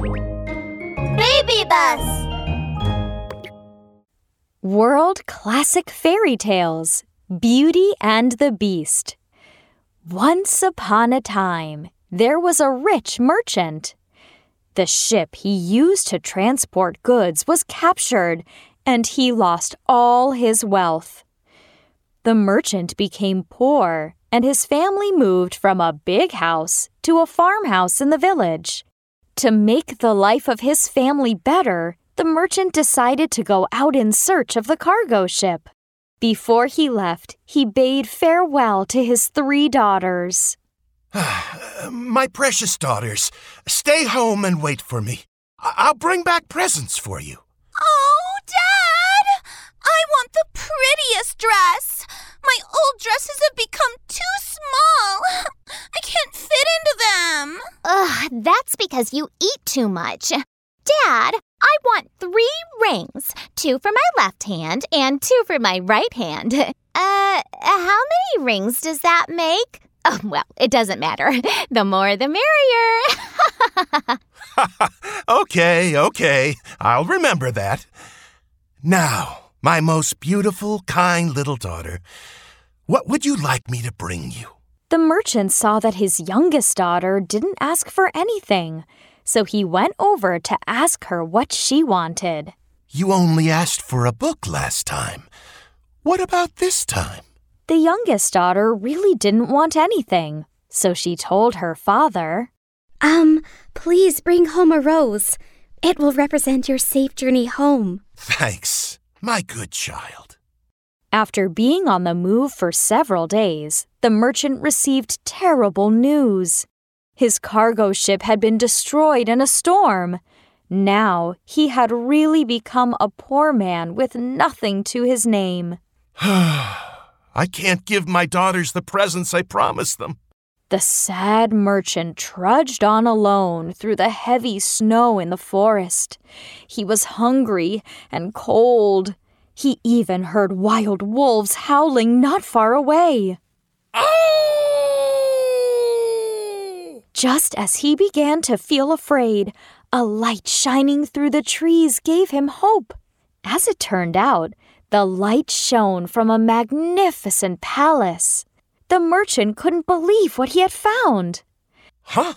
Baby Bus World Classic Fairy Tales Beauty and the Beast. Once upon a time, there was a rich merchant. The ship he used to transport goods was captured, and he lost all his wealth. The merchant became poor, and his family moved from a big house to a farmhouse in the village. To make the life of his family better, the merchant decided to go out in search of the cargo ship. Before he left, he bade farewell to his three daughters. My precious daughters, stay home and wait for me. I- I'll bring back presents for you. Oh, Dad! I want the prettiest dress. My old dresses have become too small. I can't fit into them. Ugh, that's because you eat too much. Dad, I want three rings two for my left hand and two for my right hand. Uh, how many rings does that make? Oh, well, it doesn't matter. The more the merrier. Okay, okay, I'll remember that. Now, my most beautiful, kind little daughter, what would you like me to bring you? The merchant saw that his youngest daughter didn't ask for anything, so he went over to ask her what she wanted. You only asked for a book last time. What about this time? The youngest daughter really didn't want anything, so she told her father. Um, please bring home a rose. It will represent your safe journey home. Thanks, my good child. After being on the move for several days, the merchant received terrible news. His cargo ship had been destroyed in a storm. Now he had really become a poor man with nothing to his name. I can't give my daughters the presents I promised them. The sad merchant trudged on alone through the heavy snow in the forest. He was hungry and cold. He even heard wild wolves howling not far away. Oh! Just as he began to feel afraid, a light shining through the trees gave him hope. As it turned out, the light shone from a magnificent palace. The merchant couldn't believe what he had found. Huh?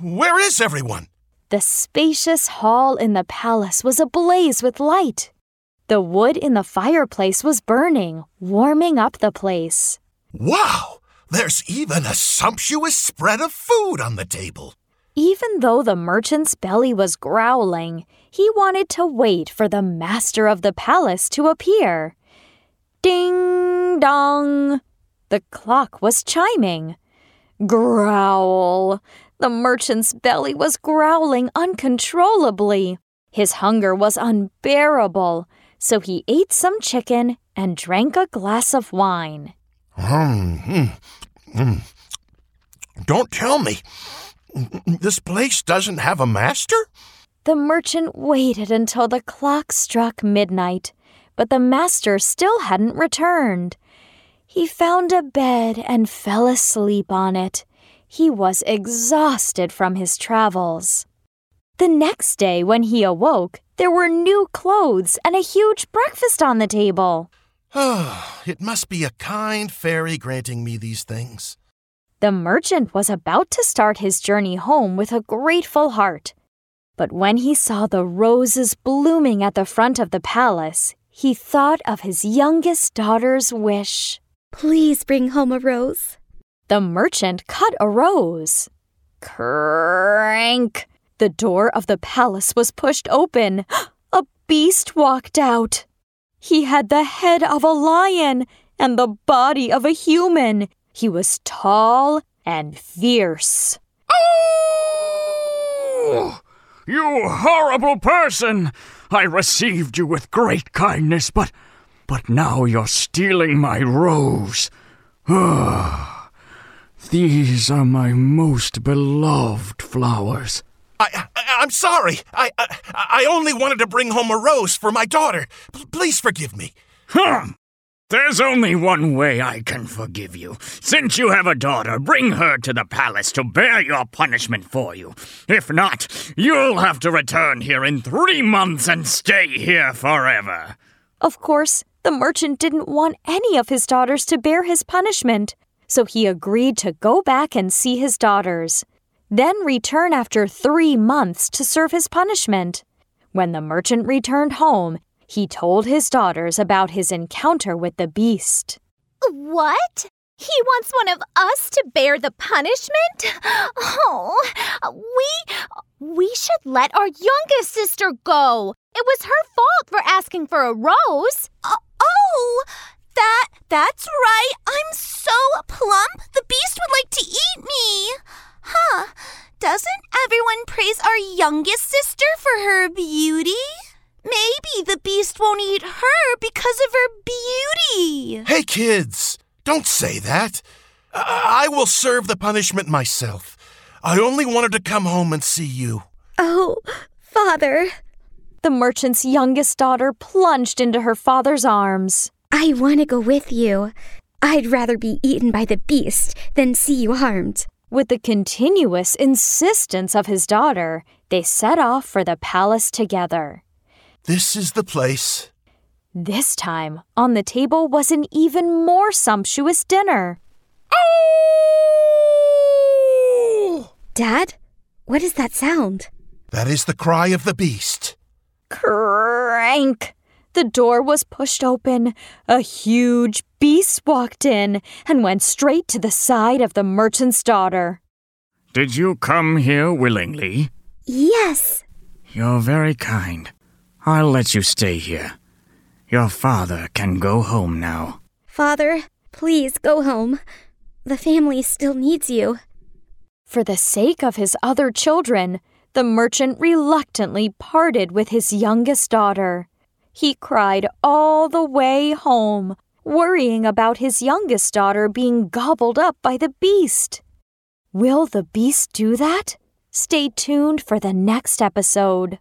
Where is everyone? The spacious hall in the palace was ablaze with light. The wood in the fireplace was burning, warming up the place. Wow! There's even a sumptuous spread of food on the table. Even though the merchant's belly was growling, he wanted to wait for the master of the palace to appear. Ding dong! The clock was chiming. Growl! The merchant's belly was growling uncontrollably. His hunger was unbearable, so he ate some chicken and drank a glass of wine. Mm, mm, mm. Don't tell me. This place doesn't have a master? The merchant waited until the clock struck midnight, but the master still hadn't returned. He found a bed and fell asleep on it. He was exhausted from his travels. The next day, when he awoke, there were new clothes and a huge breakfast on the table. Oh, it must be a kind fairy granting me these things. The merchant was about to start his journey home with a grateful heart. But when he saw the roses blooming at the front of the palace, he thought of his youngest daughter's wish. Please bring home a rose. The merchant cut a rose. Crank! The door of the palace was pushed open. A beast walked out. He had the head of a lion and the body of a human. He was tall and fierce. Oh! You horrible person! I received you with great kindness, but. but now you're stealing my rose. Ah, these are my most beloved flowers. I, I I'm sorry. I, I I only wanted to bring home a rose for my daughter. P- please forgive me. Huh! There's only one way I can forgive you. Since you have a daughter, bring her to the palace to bear your punishment for you. If not, you'll have to return here in three months and stay here forever. Of course, the merchant didn't want any of his daughters to bear his punishment, so he agreed to go back and see his daughters, then return after three months to serve his punishment. When the merchant returned home, he told his daughters about his encounter with the beast. What? He wants one of us to bear the punishment? Oh, we we should let our youngest sister go. It was her fault for asking for a rose. Uh, oh, that that's right. I'm so plump. The beast would like to eat me. Huh. Doesn't everyone praise our youngest sister for her beauty? Maybe the beast won't eat her because of her beauty. Hey, kids, don't say that. I, I will serve the punishment myself. I only wanted to come home and see you. Oh, Father. The merchant's youngest daughter plunged into her father's arms. I want to go with you. I'd rather be eaten by the beast than see you harmed. With the continuous insistence of his daughter, they set off for the palace together. This is the place. This time, on the table was an even more sumptuous dinner. Oh! Dad, what is that sound? That is the cry of the beast. Crank! The door was pushed open. A huge beast walked in and went straight to the side of the merchant's daughter. Did you come here willingly? Yes. You're very kind. I'll let you stay here. Your father can go home now. Father, please go home. The family still needs you. For the sake of his other children, the merchant reluctantly parted with his youngest daughter. He cried all the way home, worrying about his youngest daughter being gobbled up by the beast. Will the beast do that? Stay tuned for the next episode.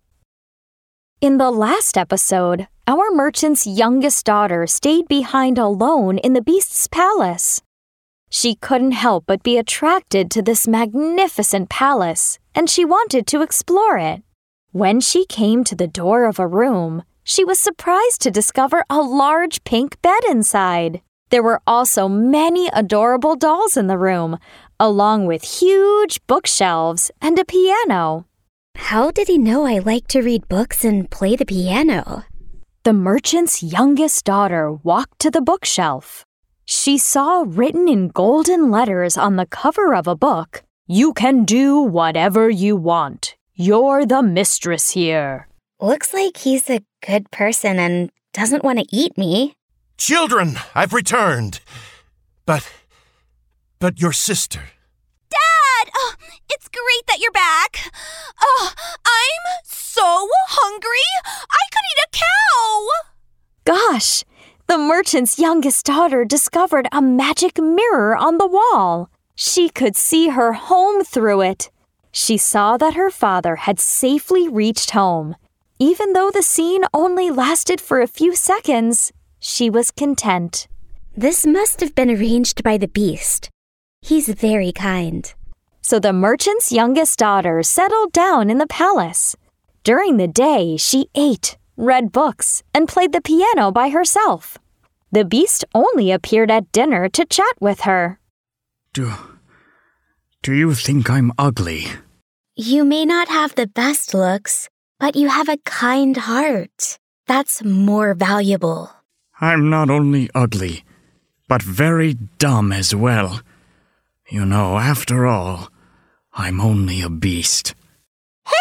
In the last episode, our merchant's youngest daughter stayed behind alone in the beast's palace. She couldn't help but be attracted to this magnificent palace, and she wanted to explore it. When she came to the door of a room, she was surprised to discover a large pink bed inside. There were also many adorable dolls in the room, along with huge bookshelves and a piano. How did he know I like to read books and play the piano? The merchant's youngest daughter walked to the bookshelf. She saw written in golden letters on the cover of a book You can do whatever you want. You're the mistress here. Looks like he's a good person and doesn't want to eat me. Children, I've returned. But. But your sister. Dad! Oh, it's great that you're back. Oh, I'm so hungry. I could eat a cow. Gosh, the merchant's youngest daughter discovered a magic mirror on the wall. She could see her home through it. She saw that her father had safely reached home. Even though the scene only lasted for a few seconds, she was content. This must have been arranged by the beast. He's very kind. So the merchant's youngest daughter settled down in the palace. During the day, she ate, read books, and played the piano by herself. The beast only appeared at dinner to chat with her. Do. Do you think I'm ugly? You may not have the best looks, but you have a kind heart. That's more valuable. I'm not only ugly, but very dumb as well. You know, after all, I'm only a beast.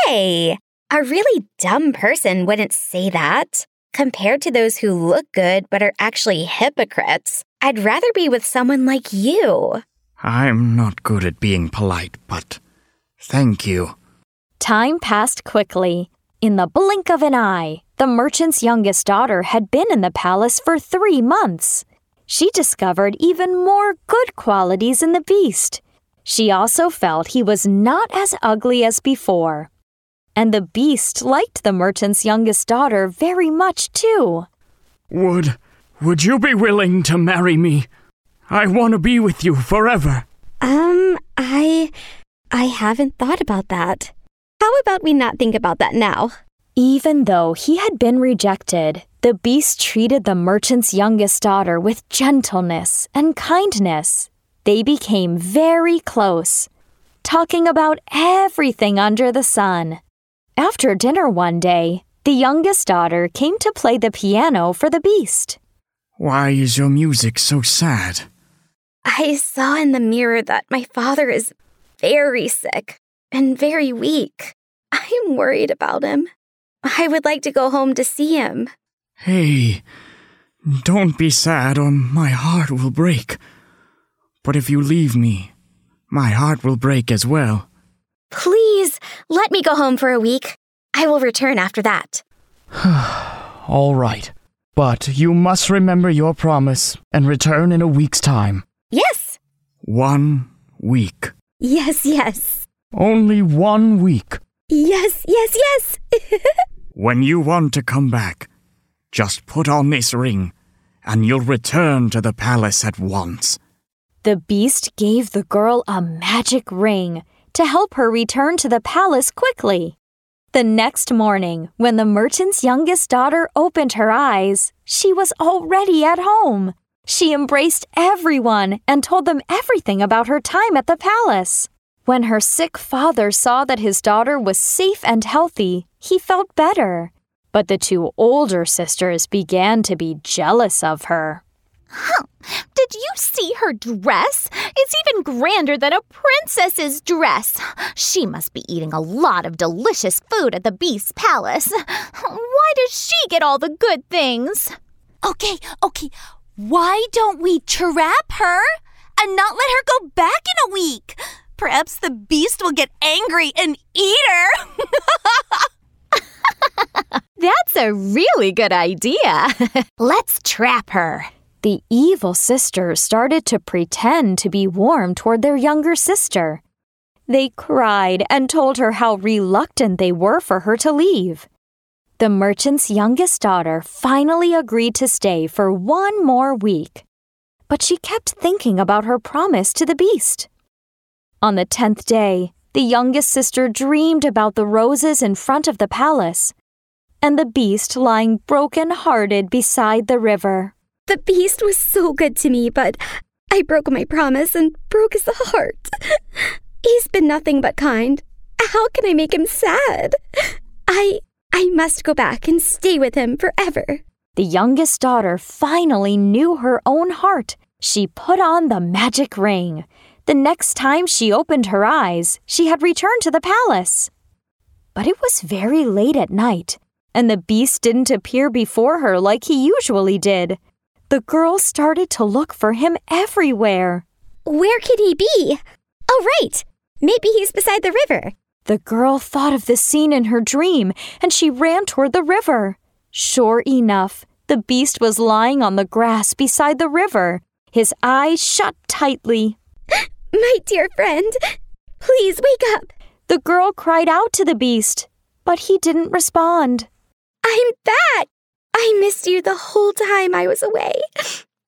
Hey, a really dumb person wouldn't say that. Compared to those who look good but are actually hypocrites, I'd rather be with someone like you. I'm not good at being polite, but thank you. Time passed quickly. In the blink of an eye, the merchant's youngest daughter had been in the palace for three months. She discovered even more good qualities in the beast. She also felt he was not as ugly as before. And the beast liked the merchant's youngest daughter very much, too. Would would you be willing to marry me? I want to be with you forever. Um, I. I haven't thought about that. How about we not think about that now? Even though he had been rejected, the beast treated the merchant's youngest daughter with gentleness and kindness. They became very close, talking about everything under the sun. After dinner one day, the youngest daughter came to play the piano for the beast. Why is your music so sad? I saw in the mirror that my father is very sick and very weak. I am worried about him. I would like to go home to see him. Hey, don't be sad or my heart will break. But if you leave me, my heart will break as well. Please let me go home for a week. I will return after that. All right. But you must remember your promise and return in a week's time. Yes, One week. yes, yes. Only one week. Yes, yes, yes. When you want to come back, just put on this ring and you'll return to the palace at once. The beast gave the girl a magic ring to help her return to the palace quickly. The next morning, when the merchant's youngest daughter opened her eyes, she was already at home. She embraced everyone and told them everything about her time at the palace. When her sick father saw that his daughter was safe and healthy, he felt better. But the two older sisters began to be jealous of her. Did you see her dress? It's even grander than a princess's dress. She must be eating a lot of delicious food at the Beast's Palace. Why does she get all the good things? Okay, okay. Why don't we trap her and not let her go back in a week? Perhaps the beast will get angry and eat her. That's a really good idea. Let's trap her. The evil sisters started to pretend to be warm toward their younger sister. They cried and told her how reluctant they were for her to leave. The merchant's youngest daughter finally agreed to stay for one more week, but she kept thinking about her promise to the beast. On the tenth day, the youngest sister dreamed about the roses in front of the palace and the beast lying broken hearted beside the river. the beast was so good to me, but I broke my promise and broke his heart. He's been nothing but kind. How can I make him sad? I I must go back and stay with him forever. The youngest daughter finally knew her own heart. She put on the magic ring. The next time she opened her eyes, she had returned to the palace. But it was very late at night, and the beast didn't appear before her like he usually did. The girl started to look for him everywhere. Where could he be? Oh, right. Maybe he's beside the river. The girl thought of the scene in her dream and she ran toward the river. Sure enough, the beast was lying on the grass beside the river, his eyes shut tightly. My dear friend, please wake up. The girl cried out to the beast, but he didn't respond. I'm back. I missed you the whole time I was away.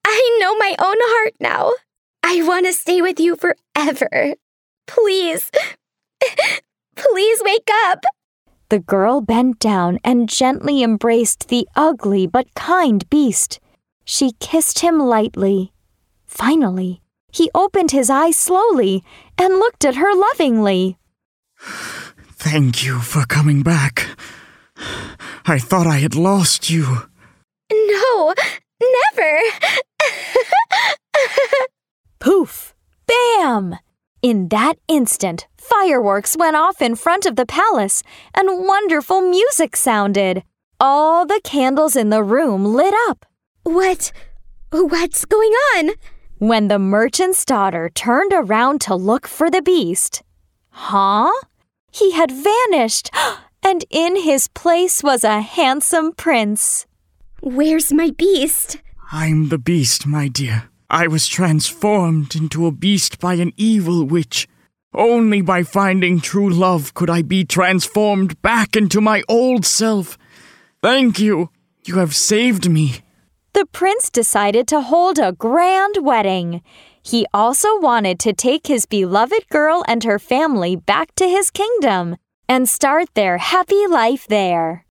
I know my own heart now. I want to stay with you forever. Please, please wake up. The girl bent down and gently embraced the ugly but kind beast. She kissed him lightly. Finally, he opened his eyes slowly and looked at her lovingly. Thank you for coming back. I thought I had lost you. No, never. Poof! Bam! In that instant, fireworks went off in front of the palace and wonderful music sounded. All the candles in the room lit up. What? What's going on? When the merchant's daughter turned around to look for the beast, huh? He had vanished, and in his place was a handsome prince. Where's my beast? I'm the beast, my dear. I was transformed into a beast by an evil witch. Only by finding true love could I be transformed back into my old self. Thank you. You have saved me. The prince decided to hold a grand wedding. He also wanted to take his beloved girl and her family back to his kingdom and start their happy life there.